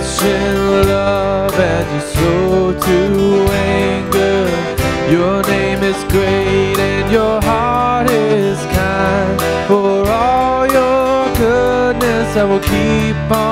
in love and you're slow to anger. Your name is great and your heart is kind. For all your goodness, I will keep on.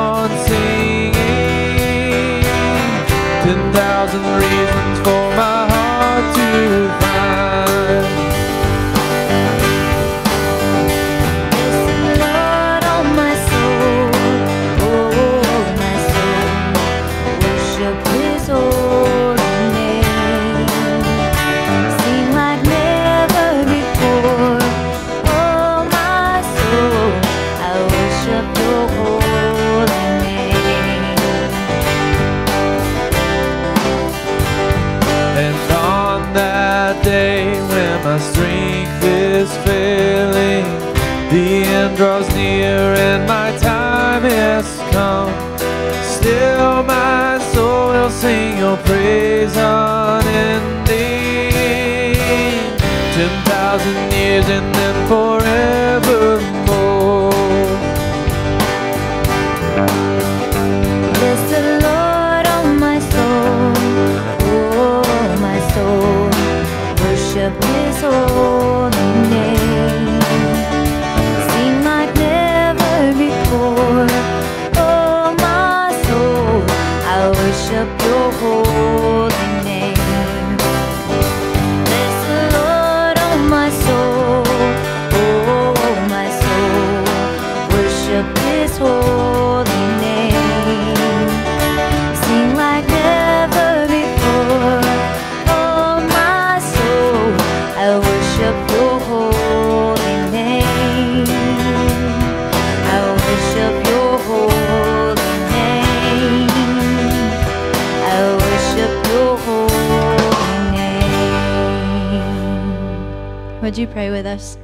us.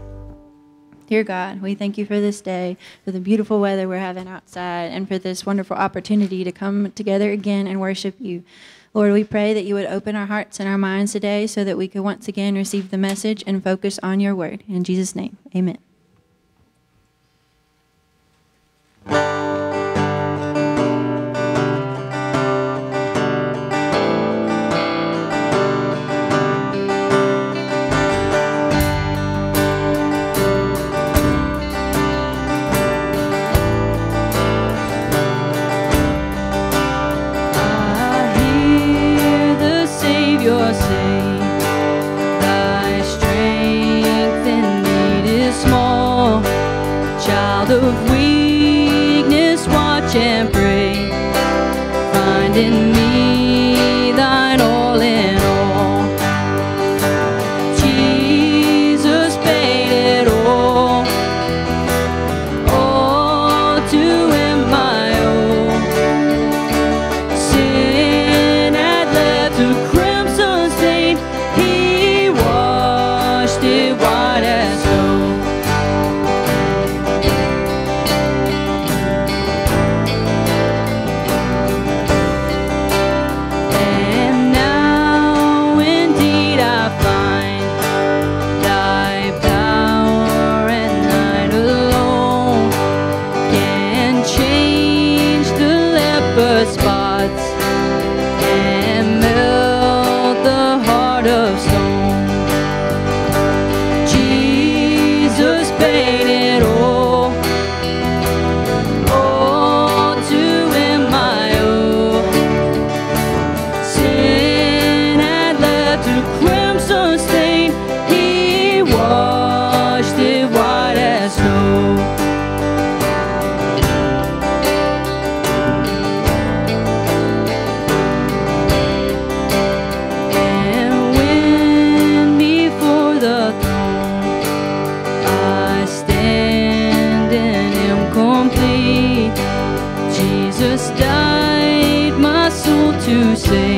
Dear God, we thank you for this day, for the beautiful weather we're having outside, and for this wonderful opportunity to come together again and worship you. Lord, we pray that you would open our hearts and our minds today so that we could once again receive the message and focus on your word. In Jesus' name, amen. and pray, finding. died my soul to save.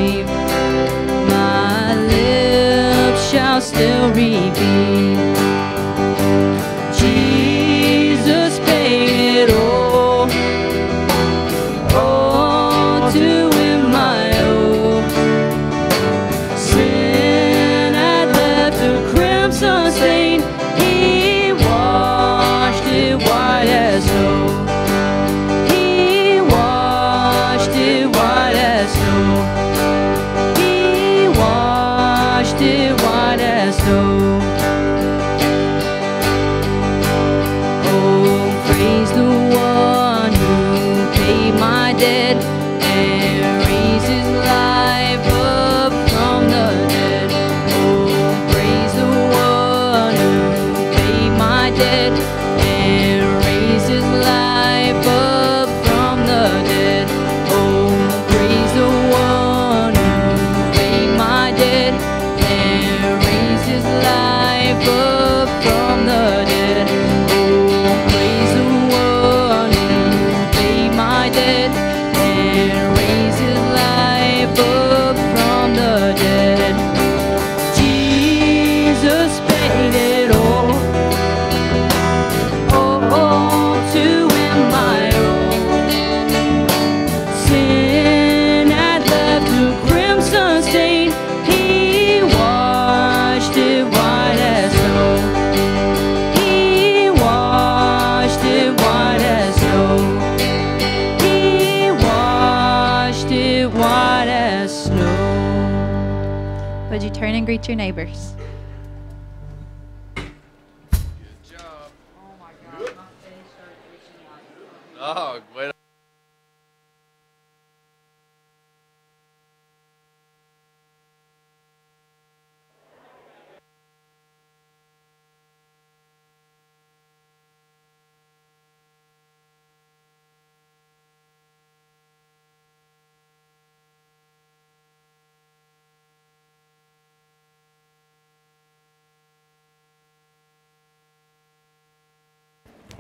Your neighbors?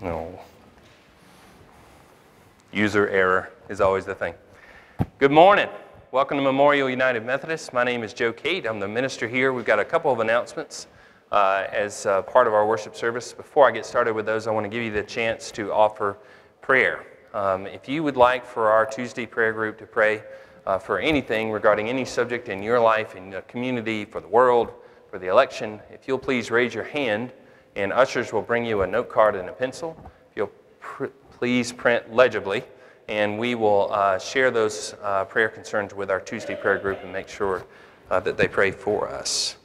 No. User error is always the thing. Good morning. Welcome to Memorial United Methodist. My name is Joe Kate. I'm the minister here. We've got a couple of announcements uh, as uh, part of our worship service. Before I get started with those, I want to give you the chance to offer prayer. Um, if you would like for our Tuesday prayer group to pray uh, for anything regarding any subject in your life, in the community, for the world, for the election, if you'll please raise your hand, and ushers will bring you a note card and a pencil. If you'll pr- please print legibly, and we will uh, share those uh, prayer concerns with our Tuesday prayer group and make sure uh, that they pray for us.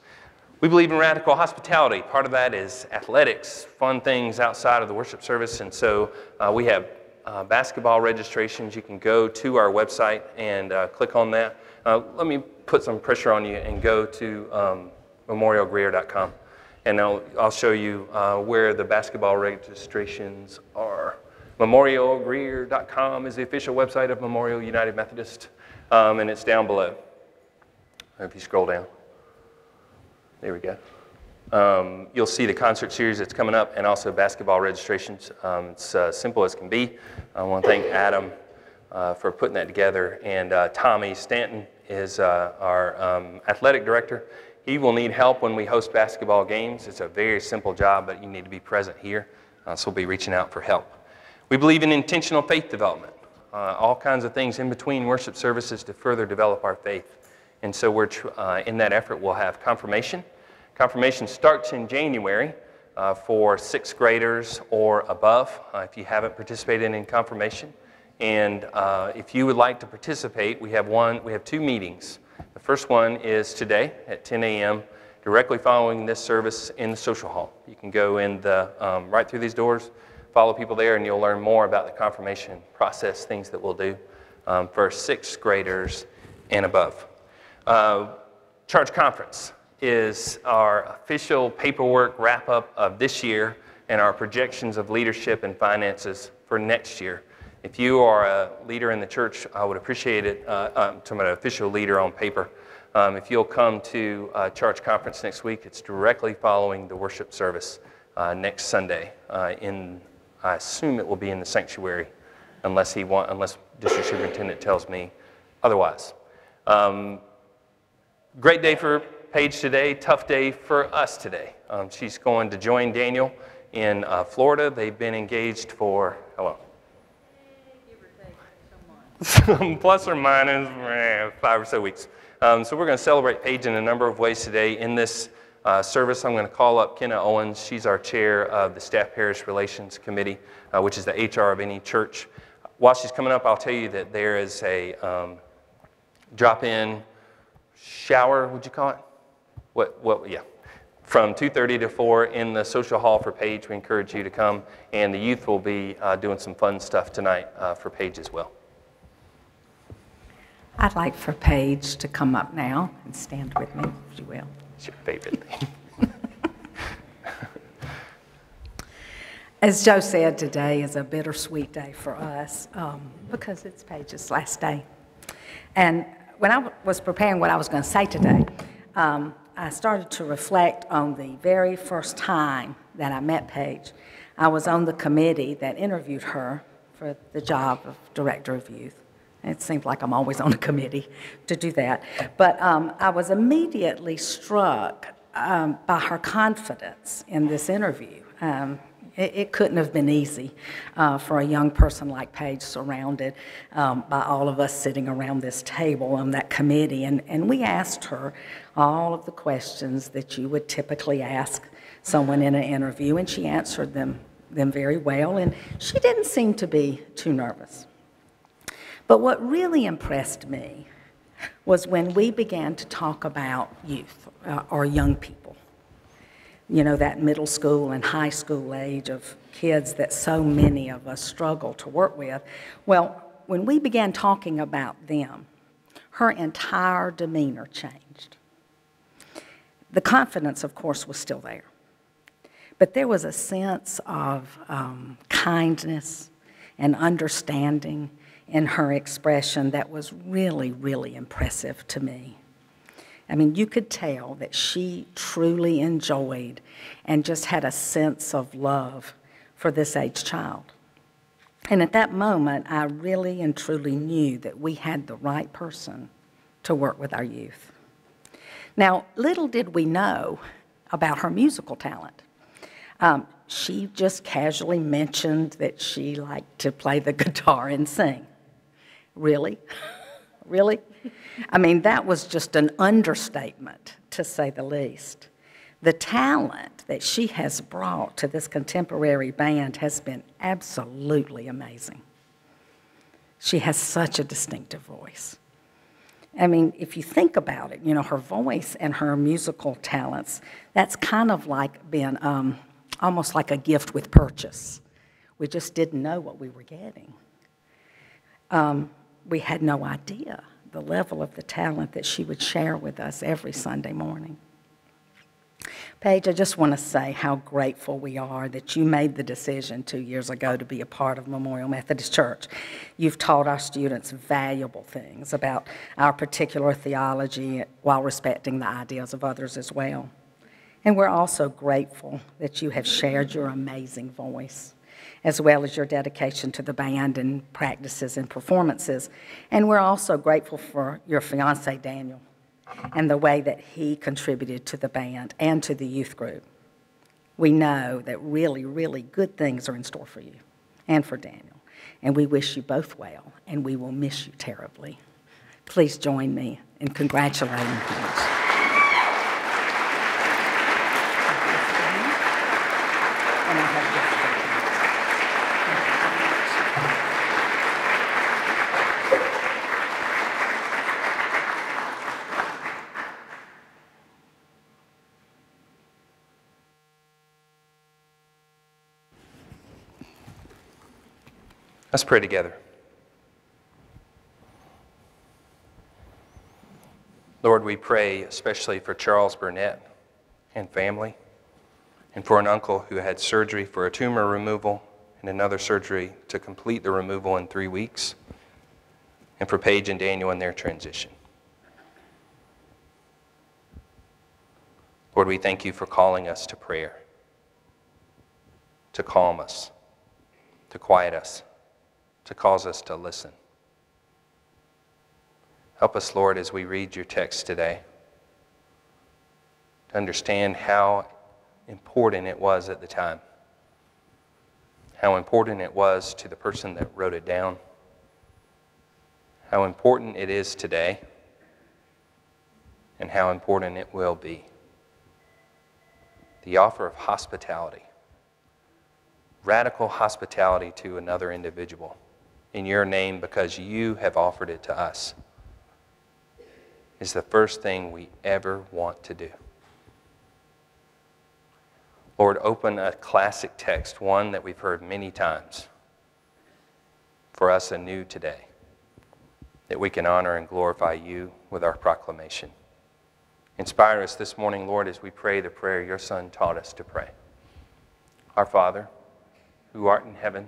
We believe in radical hospitality. Part of that is athletics, fun things outside of the worship service, and so uh, we have uh, basketball registrations. You can go to our website and uh, click on that. Let me put some pressure on you and go to um, memorialgreer.com, and I'll, I'll show you uh, where the basketball registrations are. Memorialgreer.com is the official website of Memorial United Methodist, um, and it's down below. If you scroll down. There we go. Um, you'll see the concert series that's coming up and also basketball registrations. Um, it's uh, simple as can be. I want to thank Adam uh, for putting that together. And uh, Tommy Stanton is uh, our um, athletic director. He will need help when we host basketball games. It's a very simple job, but you need to be present here. Uh, so we'll be reaching out for help. We believe in intentional faith development, uh, all kinds of things in between worship services to further develop our faith. And so we're uh, in that effort, we'll have confirmation. Confirmation starts in January uh, for sixth graders or above uh, if you haven't participated in confirmation. And uh, if you would like to participate, we have one, we have two meetings. The first one is today at 10 a.m. directly following this service in the social hall. You can go in the um, right through these doors, follow people there, and you'll learn more about the confirmation process, things that we'll do um, for sixth graders and above. Uh, Church Conference is our official paperwork wrap up of this year and our projections of leadership and finances for next year. If you are a leader in the church, I would appreciate it. Uh, I'm talking about an official leader on paper. Um, if you'll come to uh, church conference next week, it's directly following the worship service uh, next Sunday. Uh, in, I assume it will be in the sanctuary, unless he want, unless district superintendent tells me otherwise. Um, great day for Paige today, tough day for us today. Um, she's going to join Daniel in uh, Florida. They've been engaged for, how Some plus or minus eh, five or so weeks. Um, so we're going to celebrate Paige in a number of ways today. In this uh, service, I'm going to call up Kenna Owens. She's our chair of the Staff Parish Relations Committee, uh, which is the HR of any church. While she's coming up, I'll tell you that there is a um, drop-in shower, would you call it? What, what, yeah. From 2.30 to 4 in the social hall for Paige. We encourage you to come. And the youth will be uh, doing some fun stuff tonight uh, for Paige as well. I'd like for Paige to come up now and stand with me, if you will. It's your favorite thing. As Joe said, today is a bittersweet day for us um, because it's Paige's last day. And when I was preparing what I was going to say today, um, I started to reflect on the very first time that I met Paige. I was on the committee that interviewed her for the job of Director of Youth. It seems like I'm always on a committee to do that. But um, I was immediately struck um, by her confidence in this interview. Um, it, it, couldn't have been easy uh, for a young person like Paige, surrounded um, by all of us sitting around this table on that committee. And, and we asked her all of the questions that you would typically ask someone in an interview, and she answered them, them very well. And she didn't seem to be too nervous. But what really impressed me was when we began to talk about youth uh, or young people. You know, that middle school and high school age of kids that so many of us struggle to work with. Well, when we began talking about them, her entire demeanor changed. The confidence, of course, was still there. But there was a sense of um, kindness and understanding in her expression that was really, really impressive to me. I mean, you could tell that she truly enjoyed and just had a sense of love for this age child. And at that moment, I really and truly knew that we had the right person to work with our youth. Now, little did we know about her musical talent. Um, she just casually mentioned that she liked to play the guitar and sing. Really? really? I mean, that was just an understatement, to say the least. The talent that she has brought to this contemporary band has been absolutely amazing. She has such a distinctive voice. I mean, if you think about it, you know, her voice and her musical talents, that's kind of like being um, almost like a gift with purchase. We just didn't know what we were getting. Um, we had no idea the level of the talent that she would share with us every Sunday morning. Paige, I just want to say how grateful we are that you made the decision two years ago to be a part of Memorial Methodist Church. You've taught our students valuable things about our particular theology while respecting the ideas of others as well. And we're also grateful that you have shared your amazing voice as well as your dedication to the band and practices and performances. And we're also grateful for your fiance, Daniel, and the way that he contributed to the band and to the youth group. We know that really, really good things are in store for you and for Daniel. And we wish you both well, and we will miss you terribly. Please join me in congratulating him. Let's pray together. Lord, we pray especially for Charles Burnett and family, and for an uncle who had surgery for a tumor removal and another surgery to complete the removal in three weeks, and for Paige and Daniel in their transition. Lord, we thank you for calling us to prayer, to calm us, to quiet us to cause us to listen. Help us, Lord, as we read your text today to understand how important it was at the time, how important it was to the person that wrote it down, how important it is today, and how important it will be. The offer of hospitality, radical hospitality to another individual in your name because you have offered it to us, is the first thing we ever want to do. Lord, open a classic text, one that we've heard many times, for us anew today, that we can honor and glorify you with our proclamation. Inspire us this morning, Lord, as we pray the prayer your Son taught us to pray. Our Father, who art in heaven,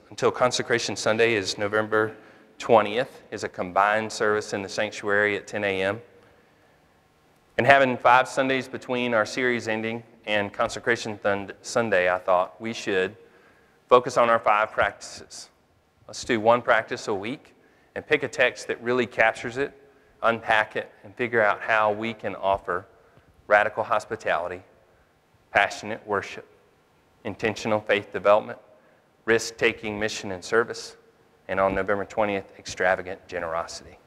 until Consecration Sunday is November 20th, is a combined service in the sanctuary at 10 a.m. And having five Sundays between our series ending and Consecration Sunday, I thought we should focus on our five practices. Let's do one practice a week and pick a text that really captures it, unpack it, and figure out how we can offer radical hospitality, passionate worship, intentional faith development, risk taking mission and service, and on November 20th, extravagant generosity.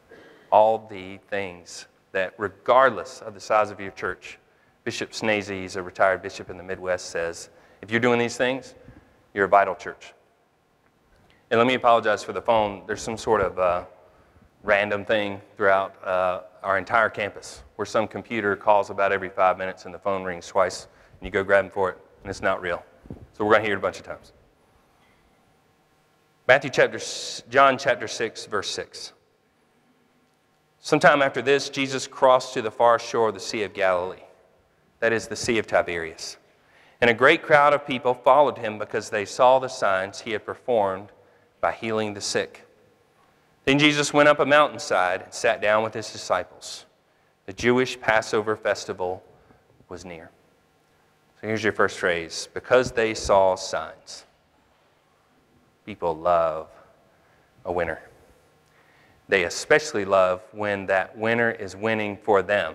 All the things that, regardless of the size of your church, Bishop Schnase, is a retired bishop in the Midwest, says if you're doing these things, you're a vital church. And let me apologize for the phone. There's some sort of uh, random thing throughout uh, our entire campus where some computer calls about every five minutes and the phone rings twice and you go grab for it and it's not real. So we're going to hear it a bunch of times. Matthew chapter, John chapter 6, verse 6. Sometime after this, Jesus crossed to the far shore of the Sea of Galilee that is the Sea of Tiberias. And a great crowd of people followed him because they saw the signs he had performed by healing the sick. Then Jesus went up a mountainside and sat down with his disciples. The Jewish Passover festival was near. So here's your first phrase because they saw signs. People love a winner. They especially love when that winner is winning for them.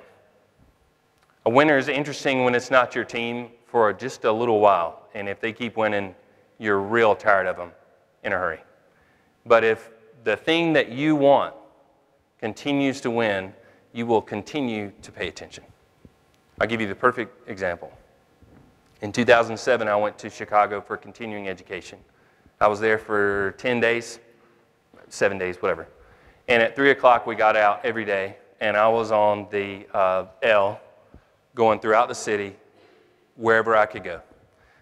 A winner is interesting when it's not your team for just a little while. And if they keep winning, you're real tired of them in a hurry. But if the thing that you want continues to win, you will continue to pay attention. I'll give you the perfect example. In 2007, I went to Chicago for continuing education. I was there for 10 days, seven days, whatever. And at 3 o'clock, we got out every day, and I was on the uh, L going throughout the city, wherever I could go.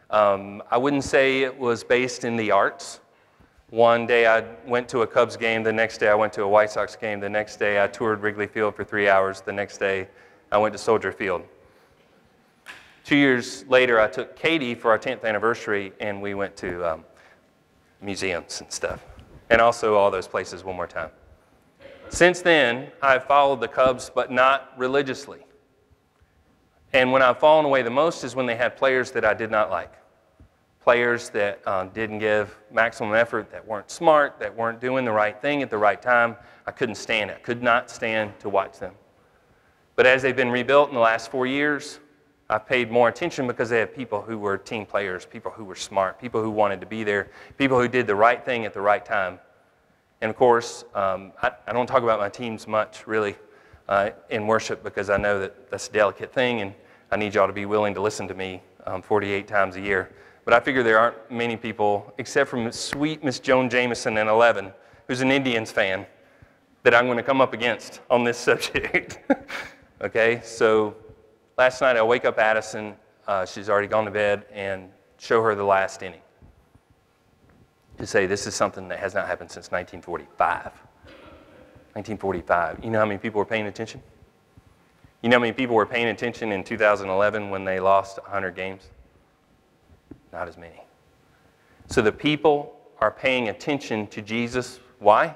Um, I wouldn't say it was based in the arts. One day I went to a Cubs game, the next day I went to a White Sox game, the next day I toured Wrigley Field for three hours, the next day I went to Soldier Field. Two years later, I took Katie for our 10th anniversary, and we went to um, museums and stuff, and also all those places one more time. Since then, I've followed the Cubs, but not religiously. And when I've fallen away the most is when they had players that I did not like. Players that uh, didn't give maximum effort, that weren't smart, that weren't doing the right thing at the right time. I couldn't stand it. I could not stand to watch them. But as they've been rebuilt in the last four years, I've paid more attention because they had people who were team players, people who were smart, people who wanted to be there, people who did the right thing at the right time. And of course, um, I, I, don't talk about my teams much, really uh, in worship because I know that that's a delicate thing and I need y'all to be willing to listen to me um, 48 times a year. But I figure there aren't many people, except from sweet Miss Joan Jameson in 11, who's an Indians fan, that I'm going to come up against on this subject. okay, so last night I wake up Addison, uh, she's already gone to bed, and show her the last inning to say this is something that has not happened since 1945. 1945. You know how many people were paying attention? You know how many people were paying attention in 2011 when they lost 100 games? Not as many. So the people are paying attention to Jesus. Why?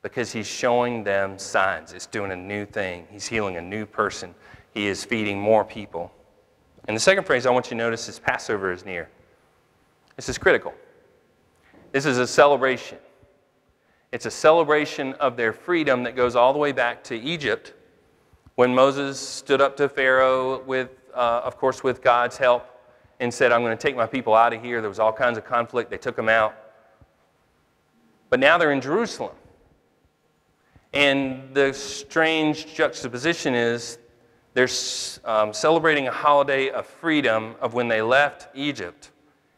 Because he's showing them signs. It's doing a new thing. He's healing a new person. He is feeding more people. And the second phrase I want you to notice is Passover is near. This is critical. This is a celebration. It's a celebration of their freedom that goes all the way back to Egypt when Moses stood up to Pharaoh with, uh, of course, with God's help and said, I'm going to take my people out of here. There was all kinds of conflict. They took them out. But now they're in Jerusalem. And the strange juxtaposition is they're um, celebrating a holiday of freedom of when they left Egypt,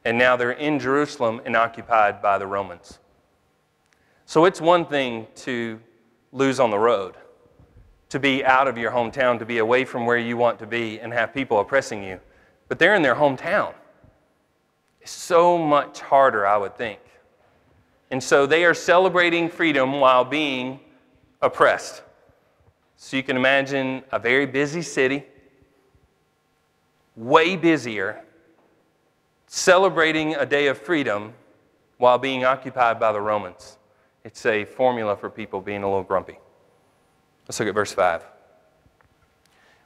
and now they're in Jerusalem and occupied by the Romans. So it's one thing to lose on the road, to be out of your hometown, to be away from where you want to be, and have people oppressing you. But they're in their hometown. It's so much harder, I would think. And so they are celebrating freedom while being oppressed. So you can imagine a very busy city, way busier, celebrating a day of freedom while being occupied by the Romans. It's a formula for people being a little grumpy. Let's look at verse 5.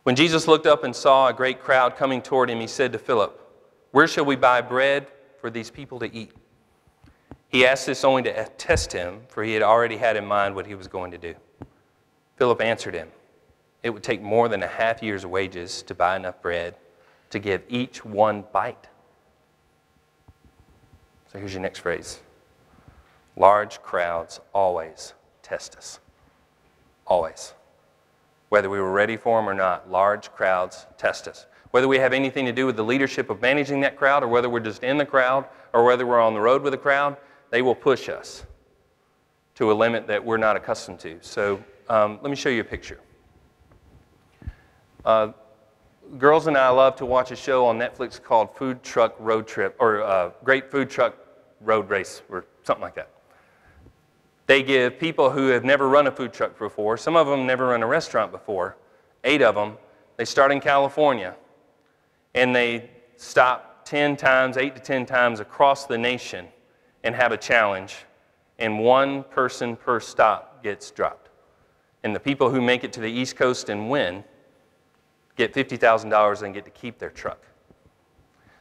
When Jesus looked up and saw a great crowd coming toward him, he said to Philip, Where shall we buy bread for these people to eat? He asked this only to test him, for he had already had in mind what he was going to do. Philip answered him, It would take more than a half year's wages to buy enough bread to give each one bite. So here's your next phrase large crowds always test us. Always. Whether we were ready for them or not, large crowds test us. Whether we have anything to do with the leadership of managing that crowd, or whether we're just in the crowd, or whether we're on the road with the crowd, they will push us to a limit that we're not accustomed to. So um, let me show you a picture. Uh, girls and I love to watch a show on Netflix called Food Truck Road Trip, or uh, Great Food Truck Road Race, or something like that. They give people who have never run a food truck before, some of them never run a restaurant before, eight of them, they start in California and they stop 10 times, eight to 10 times across the nation and have a challenge, and one person per stop gets dropped. And the people who make it to the East Coast and win get $50,000 and get to keep their truck.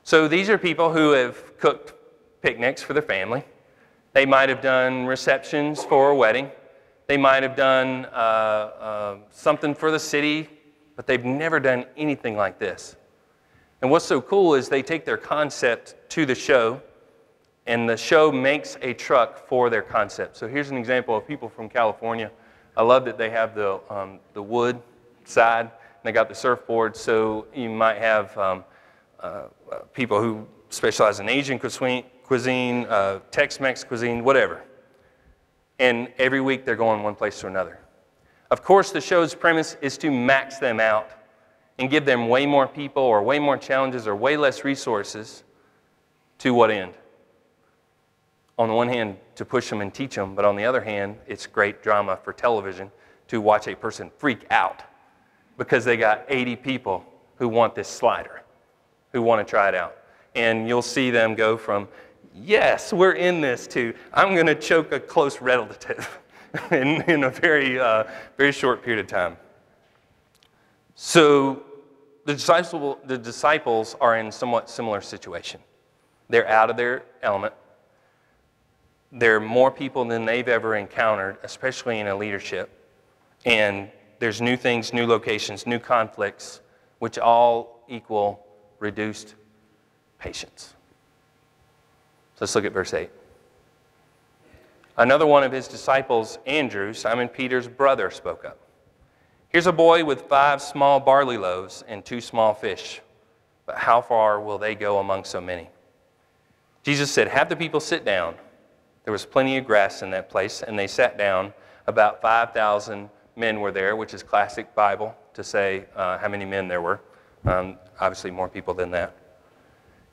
So these are people who have cooked picnics for their family. They might have done receptions for a wedding. They might have done uh, uh, something for the city, but they've never done anything like this. And what's so cool is they take their concept to the show, and the show makes a truck for their concept. So here's an example of people from California I love that they have the, um, the wood side, and they got the surfboard, so you might have um, uh, people who specialize in Asian cuisine, uh, Tex-Mex cuisine, whatever. And every week they're going one place to another. Of course, the show's premise is to max them out and give them way more people or way more challenges or way less resources to what end? On the one hand, to push them and teach them, but on the other hand, it's great drama for television to watch a person freak out because they got 80 people who want this slider, who want to try it out. And you'll see them go from, yes, we're in this, to, I'm going to choke a close relative in, in a very, uh, very short period of time. So the, disciple, the disciples are in somewhat similar situation. They're out of their element there are more people than they've ever encountered, especially in a leadership. And there's new things, new locations, new conflicts, which all equal reduced patience. So let's look at verse 8. Another one of his disciples, Andrew, Simon Peter's brother, spoke up. Here's a boy with five small barley loaves and two small fish. But how far will they go among so many? Jesus said, Have the people sit down. There was plenty of grass in that place, and they sat down. About 5,000 men were there, which is classic Bible to say uh, how many men there were. Um, obviously, more people than that.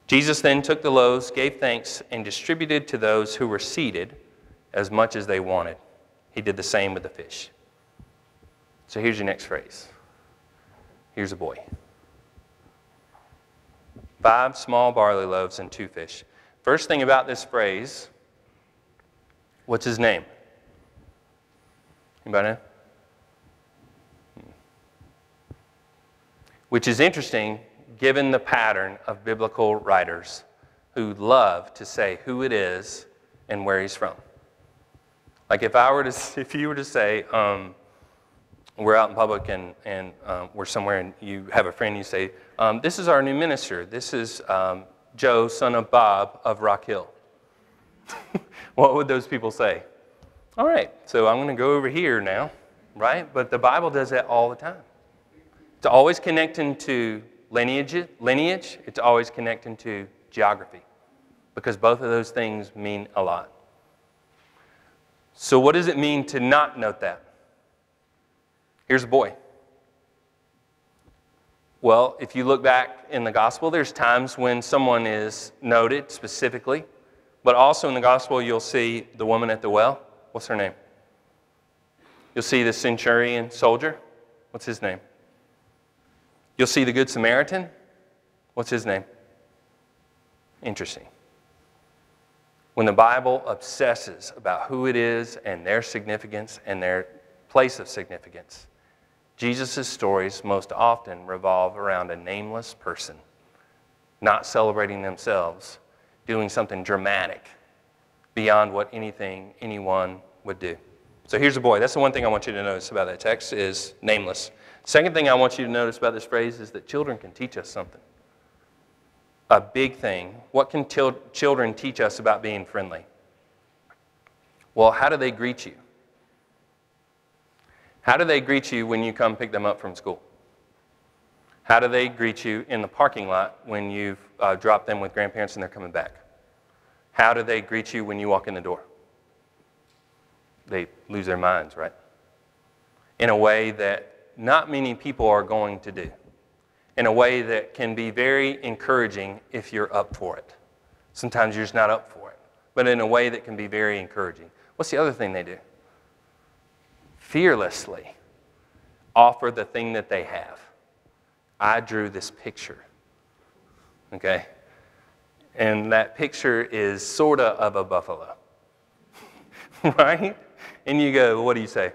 Jesus then took the loaves, gave thanks, and distributed to those who were seated as much as they wanted. He did the same with the fish. So here's your next phrase Here's a boy. Five small barley loaves and two fish. First thing about this phrase, what's his name? Anybody know? Hmm. Which is interesting given the pattern of biblical writers who love to say who it is and where he's from. Like if I were to, if you were to say, um, we're out in public and, and um, we're somewhere and you have a friend, you say, um, this is our new minister. This is um, Joe, son of Bob of Rock Hill. what would those people say? All right, so I'm going to go over here now, right? But the Bible does that all the time. It's always connecting to lineage, lineage. It's always connecting to geography because both of those things mean a lot. So, what does it mean to not note that? Here's a boy. Well, if you look back in the gospel, there's times when someone is noted specifically, but also in the gospel, you'll see the woman at the well. What's her name? You'll see the centurion soldier. What's his name? You'll see the Good Samaritan. What's his name? Interesting. When the Bible obsesses about who it is and their significance and their place of significance, Jesus' stories most often revolve around a nameless person, not celebrating themselves, doing something dramatic beyond what anything anyone would do. So here's a boy. That's the one thing I want you to notice about that text is nameless. Second thing I want you to notice about this phrase is that children can teach us something. A big thing. What can children teach us about being friendly? Well, how do they greet you? How do they greet you when you come pick them up from school? How do they greet you in the parking lot when you've uh, dropped them with grandparents and they're coming back? How do they greet you when you walk in the door? They lose their minds, right? In a way that not many people are going to do, in a way that can be very encouraging if you're up for it. Sometimes you're just not up for it, but in a way that can be very encouraging. What's the other thing they do? fearlessly offer the thing that they have. I drew this picture. Okay? And that picture is sort of of a buffalo. right? And you go, what do you say?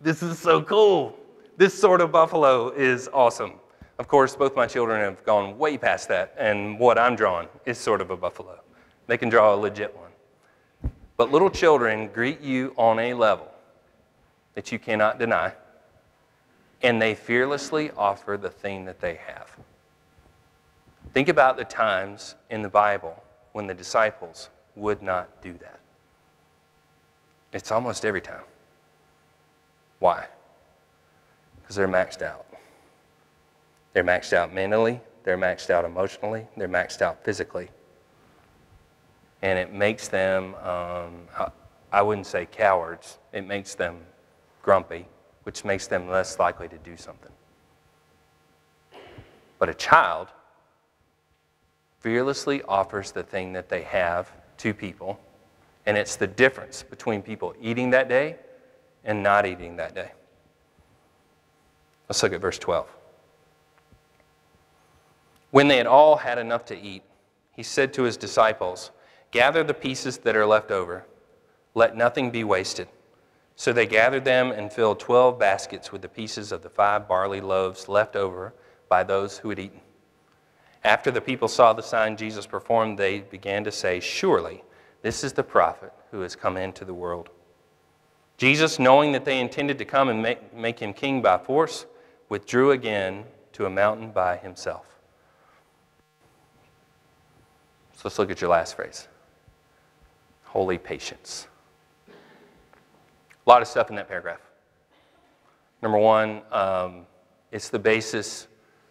This is so cool. This sort of buffalo is awesome. Of course, both my children have gone way past that, and what I'm drawing is sort of a buffalo. They can draw a legit one. But little children greet you on a level that you cannot deny, and they fearlessly offer the thing that they have. Think about the times in the Bible when the disciples would not do that. It's almost every time. Why? Because they're maxed out. They're maxed out mentally, they're maxed out emotionally, they're maxed out physically. And it makes them, um, I wouldn't say cowards, it makes them grumpy, which makes them less likely to do something. But a child fearlessly offers the thing that they have to people, and it's the difference between people eating that day and not eating that day. Let's look at verse 12. When they had all had enough to eat, he said to his disciples, Gather the pieces that are left over, let nothing be wasted. So they gathered them and filled twelve baskets with the pieces of the five barley loaves left over by those who had eaten. After the people saw the sign Jesus performed, they began to say, Surely this is the prophet who has come into the world. Jesus, knowing that they intended to come and make, make him king by force, withdrew again to a mountain by himself. So let's look at your last phrase holy patience. A lot of stuff in that paragraph. Number one, um, it's the basis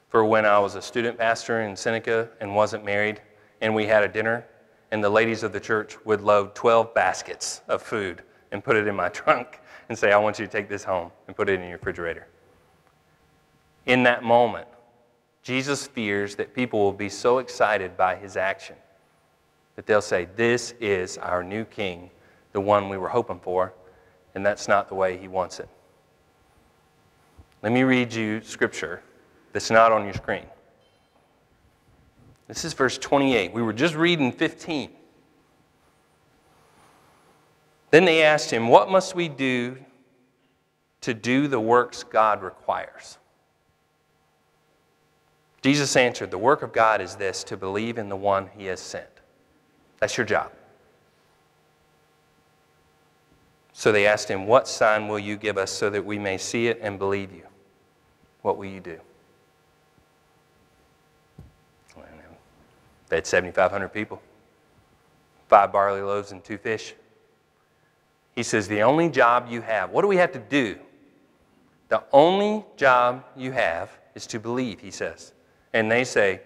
for when I was a student pastor in Seneca and wasn't married, and we had a dinner, and the ladies of the church would load 12 baskets of food and put it in my trunk and say, I want you to take this home and put it in your refrigerator. In that moment, Jesus fears that people will be so excited by his action that they'll say, This is our new king, the one we were hoping for, and that's not the way he wants it. Let me read you scripture that's not on your screen. This is verse 28. We were just reading 15. Then they asked him, What must we do to do the works God requires? Jesus answered, The work of God is this to believe in the one he has sent. That's your job. So they asked him, What sign will you give us so that we may see it and believe you? What will you do? They had 7,500 people, five barley loaves and two fish. He says, The only job you have, what do we have to do? The only job you have is to believe, he says. And they say,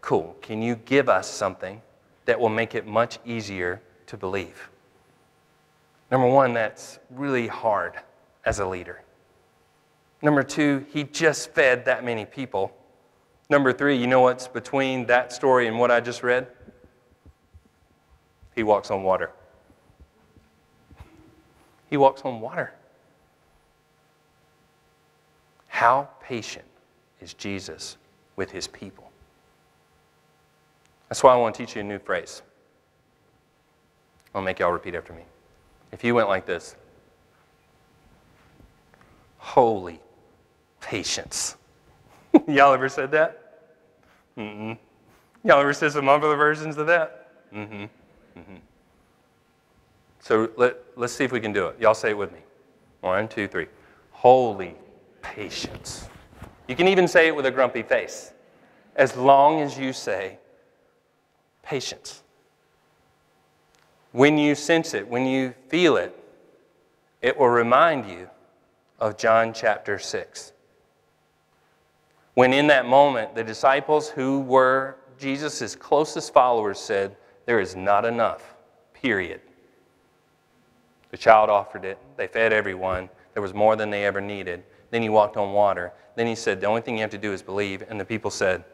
Cool, can you give us something that will make it much easier to believe? Number one, that's really hard as a leader. Number two, he just fed that many people. Number three, you know what's between that story and what I just read? He walks on water. He walks on water. How patient is Jesus with his people? That's why I want to teach you a new phrase. I'll make y'all repeat after me. If you went like this Holy patience. y'all ever said that? Mm-mm. Y'all ever said some other versions of that? Mm-hmm. Mm-hmm. So let, let's see if we can do it. Y'all say it with me. One, two, three. Holy patience. You can even say it with a grumpy face, as long as you say patience. When you sense it, when you feel it, it will remind you of John chapter 6. When in that moment, the disciples who were Jesus' closest followers said, There is not enough, period. The child offered it, they fed everyone, there was more than they ever needed. Then he walked on water. Then he said, The only thing you have to do is believe. And the people said,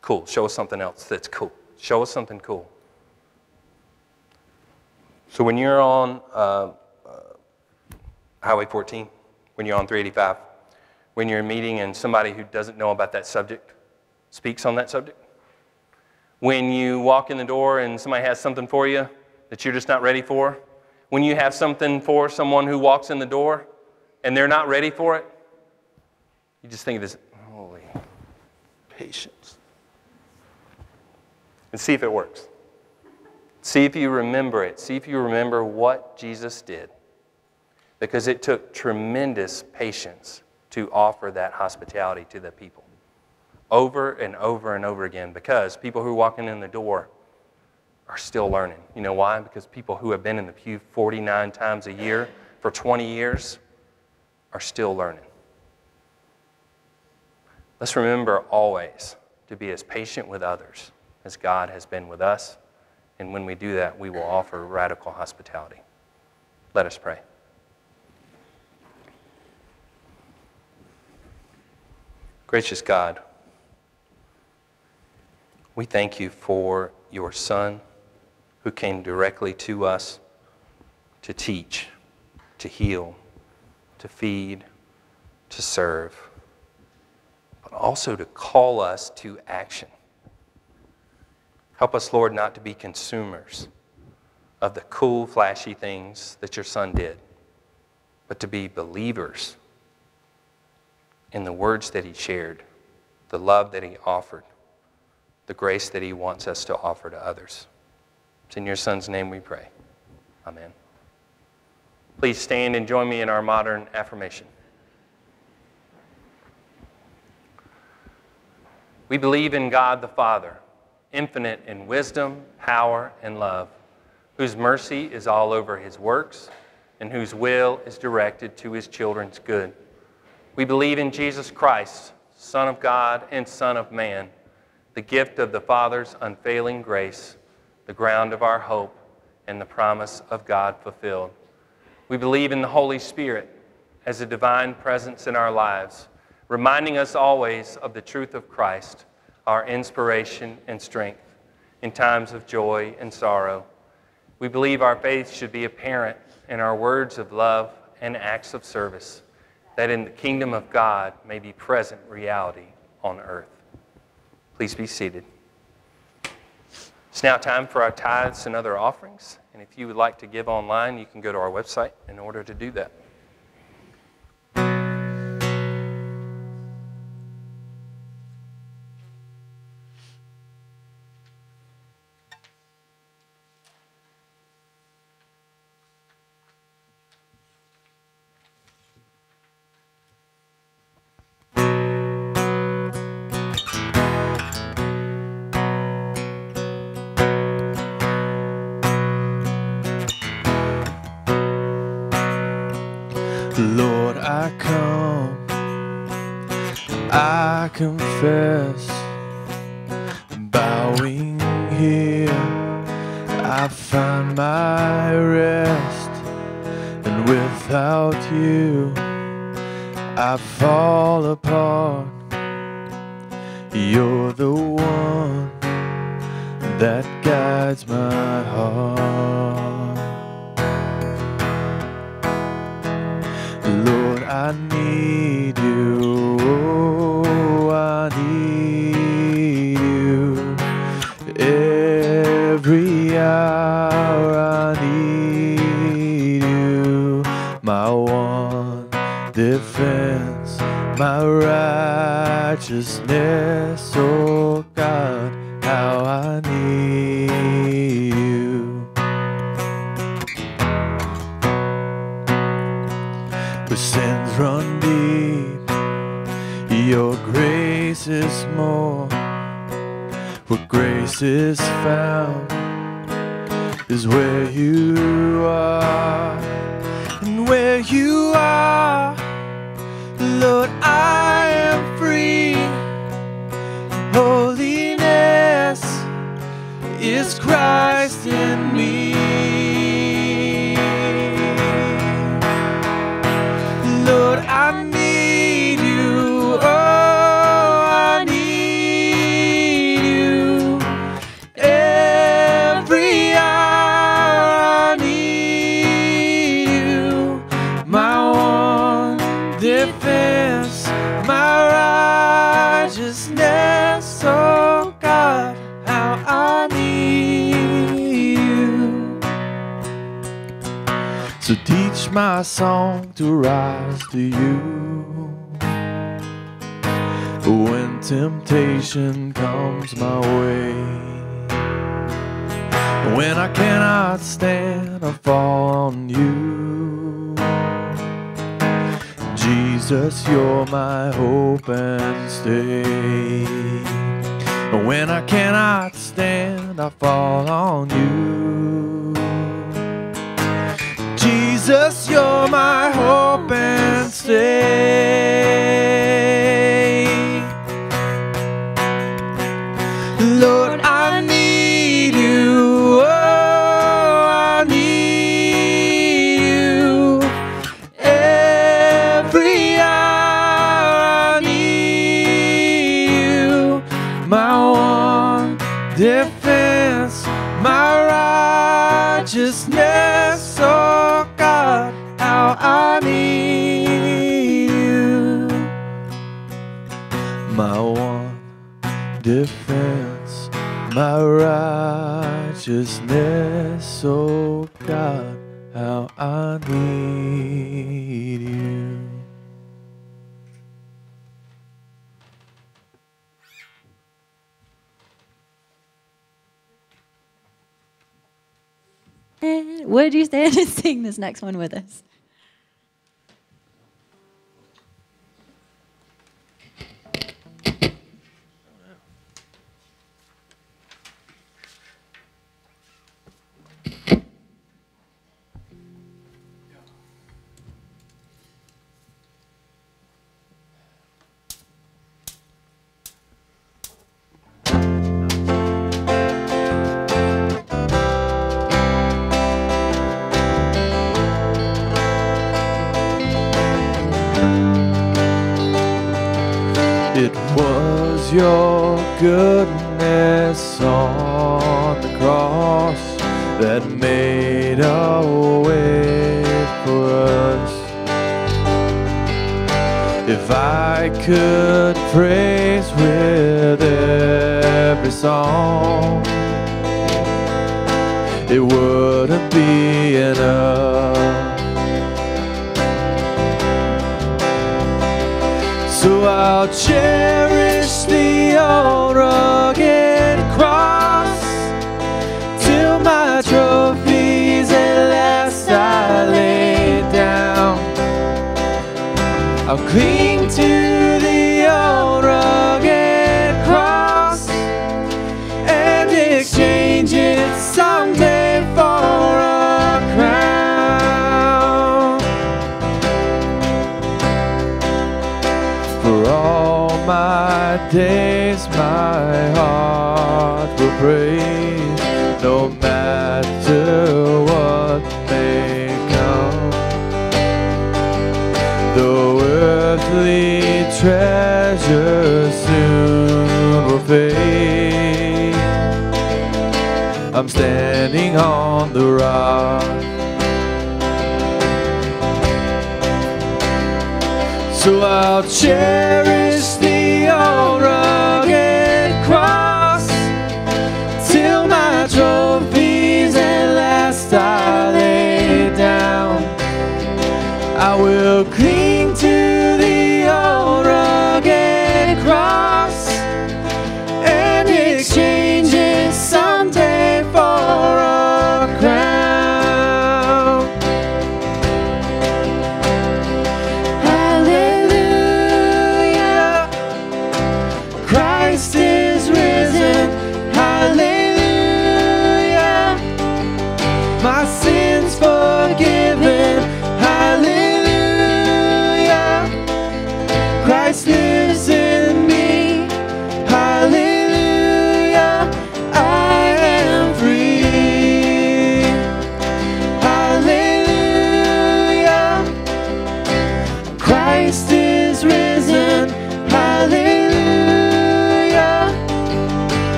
Cool, show us something else that's cool. Show us something cool. So when you're on uh, uh, Highway 14, when you're on 385, when you're meeting and somebody who doesn't know about that subject speaks on that subject, when you walk in the door and somebody has something for you that you're just not ready for, when you have something for someone who walks in the door and they're not ready for it, you just think of this holy patience. And see if it works. See if you remember it. See if you remember what Jesus did. Because it took tremendous patience to offer that hospitality to the people. Over and over and over again. Because people who are walking in the door are still learning. You know why? Because people who have been in the pew 49 times a year for 20 years are still learning. Let's remember always to be as patient with others as God has been with us and when we do that, we will offer radical hospitality. Let us pray. Gracious God, we thank you for your Son who came directly to us to teach, to heal, to feed, to serve, but also to call us to action. Help us, Lord, not to be consumers of the cool, flashy things that your son did, but to be believers in the words that he shared, the love that he offered, the grace that he wants us to offer to others. It's in your son's name we pray. Amen. Please stand and join me in our modern affirmation. We believe in God the Father infinite in wisdom, power, and love, whose mercy is all over his works, and whose will is directed to his children's good. We believe in Jesus Christ, Son of God and Son of man, the gift of the Father's unfailing grace, the ground of our hope, and the promise of God fulfilled. We believe in the Holy Spirit as a divine presence in our lives, reminding us always of the truth of Christ our inspiration and strength in times of joy and sorrow. We believe our faith should be apparent in our words of love and acts of service, that in the kingdom of God may be present reality on earth. Please be seated. It's now time for our tithes and other offerings. And if you would like to give online, you can go to our website in order to do that. Defense, my righteousness. Oh God, how I need you. where sins run deep. Your grace is more. Where grace is found is where you my song to rise to you. When temptation comes my way, when I cannot stand, I fall on you. Jesus, you're my hope and stay. When I cannot stand, I fall on you. Jesus, you're my hope and stay. Defense, my righteousness. Oh God, how I need you. And would you stand and sing this next one with us? Your goodness my heart will praise, no matter what may come. Though earthly treasures soon will fade, I'm standing on the rock. So I'll cherish I will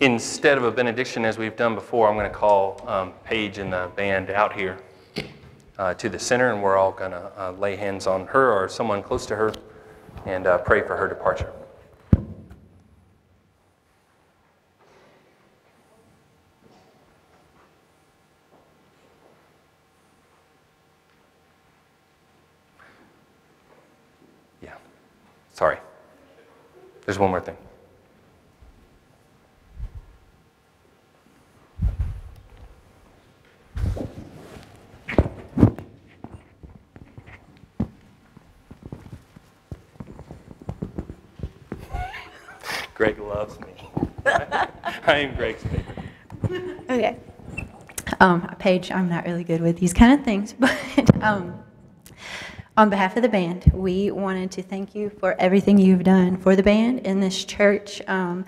Instead of a benediction as we've done before, I'm going to call um, Paige and the band out here uh, to the center, and we're all going to uh, lay hands on her or someone close to her and uh, pray for her departure. Yeah. Sorry. There's one more thing. I am Greg's favorite. Okay. Um, Paige, I'm not really good with these kind of things, but um, on behalf of the band, we wanted to thank you for everything you've done for the band in this church. Um,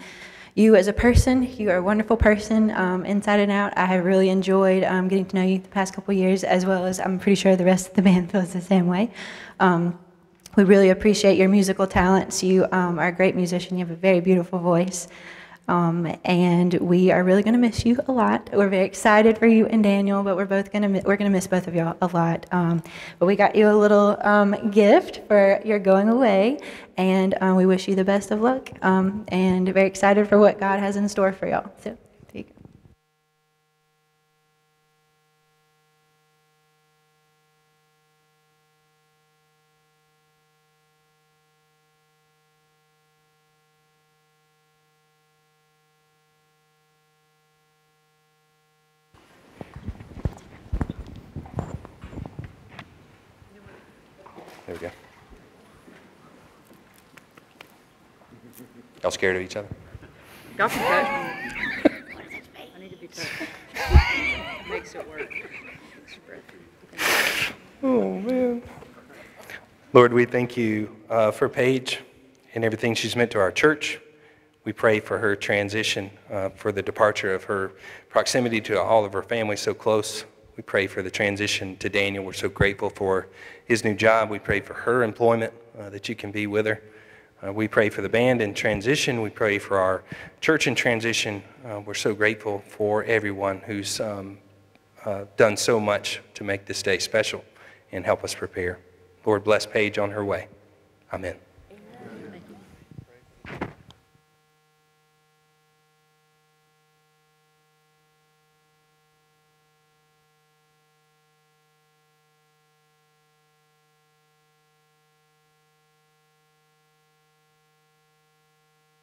you as a person, you are a wonderful person um, inside and out. I have really enjoyed um, getting to know you the past couple years, as well as I'm pretty sure the rest of the band feels the same way. Um, We really appreciate your musical talents. You um, are a great musician. You have a very beautiful voice. Um, and we are really going to miss you a lot. We're very excited for you and Daniel, but we're both going to we're going to miss both of y'all a lot. Um, but we got you a little um, gift for your going away, and uh, we wish you the best of luck. Um, and very excited for what God has in store for y'all. So, there you go. There we go. Y'all scared of each other? Y'all can touch me. I need to be touched. Makes it work. Oh, man. Lord, we thank you uh, for Paige and everything she's meant to our church. We pray for her transition, uh, for the departure of her proximity to all of her family so close. We pray for the transition to Daniel. We're so grateful for his new job. We pray for her employment, uh, that you can be with her. Uh, we pray for the band in transition. We pray for our church in transition. Uh, we're so grateful for everyone who's um, uh, done so much to make this day special and help us prepare. Lord, bless Paige on her way. Amen.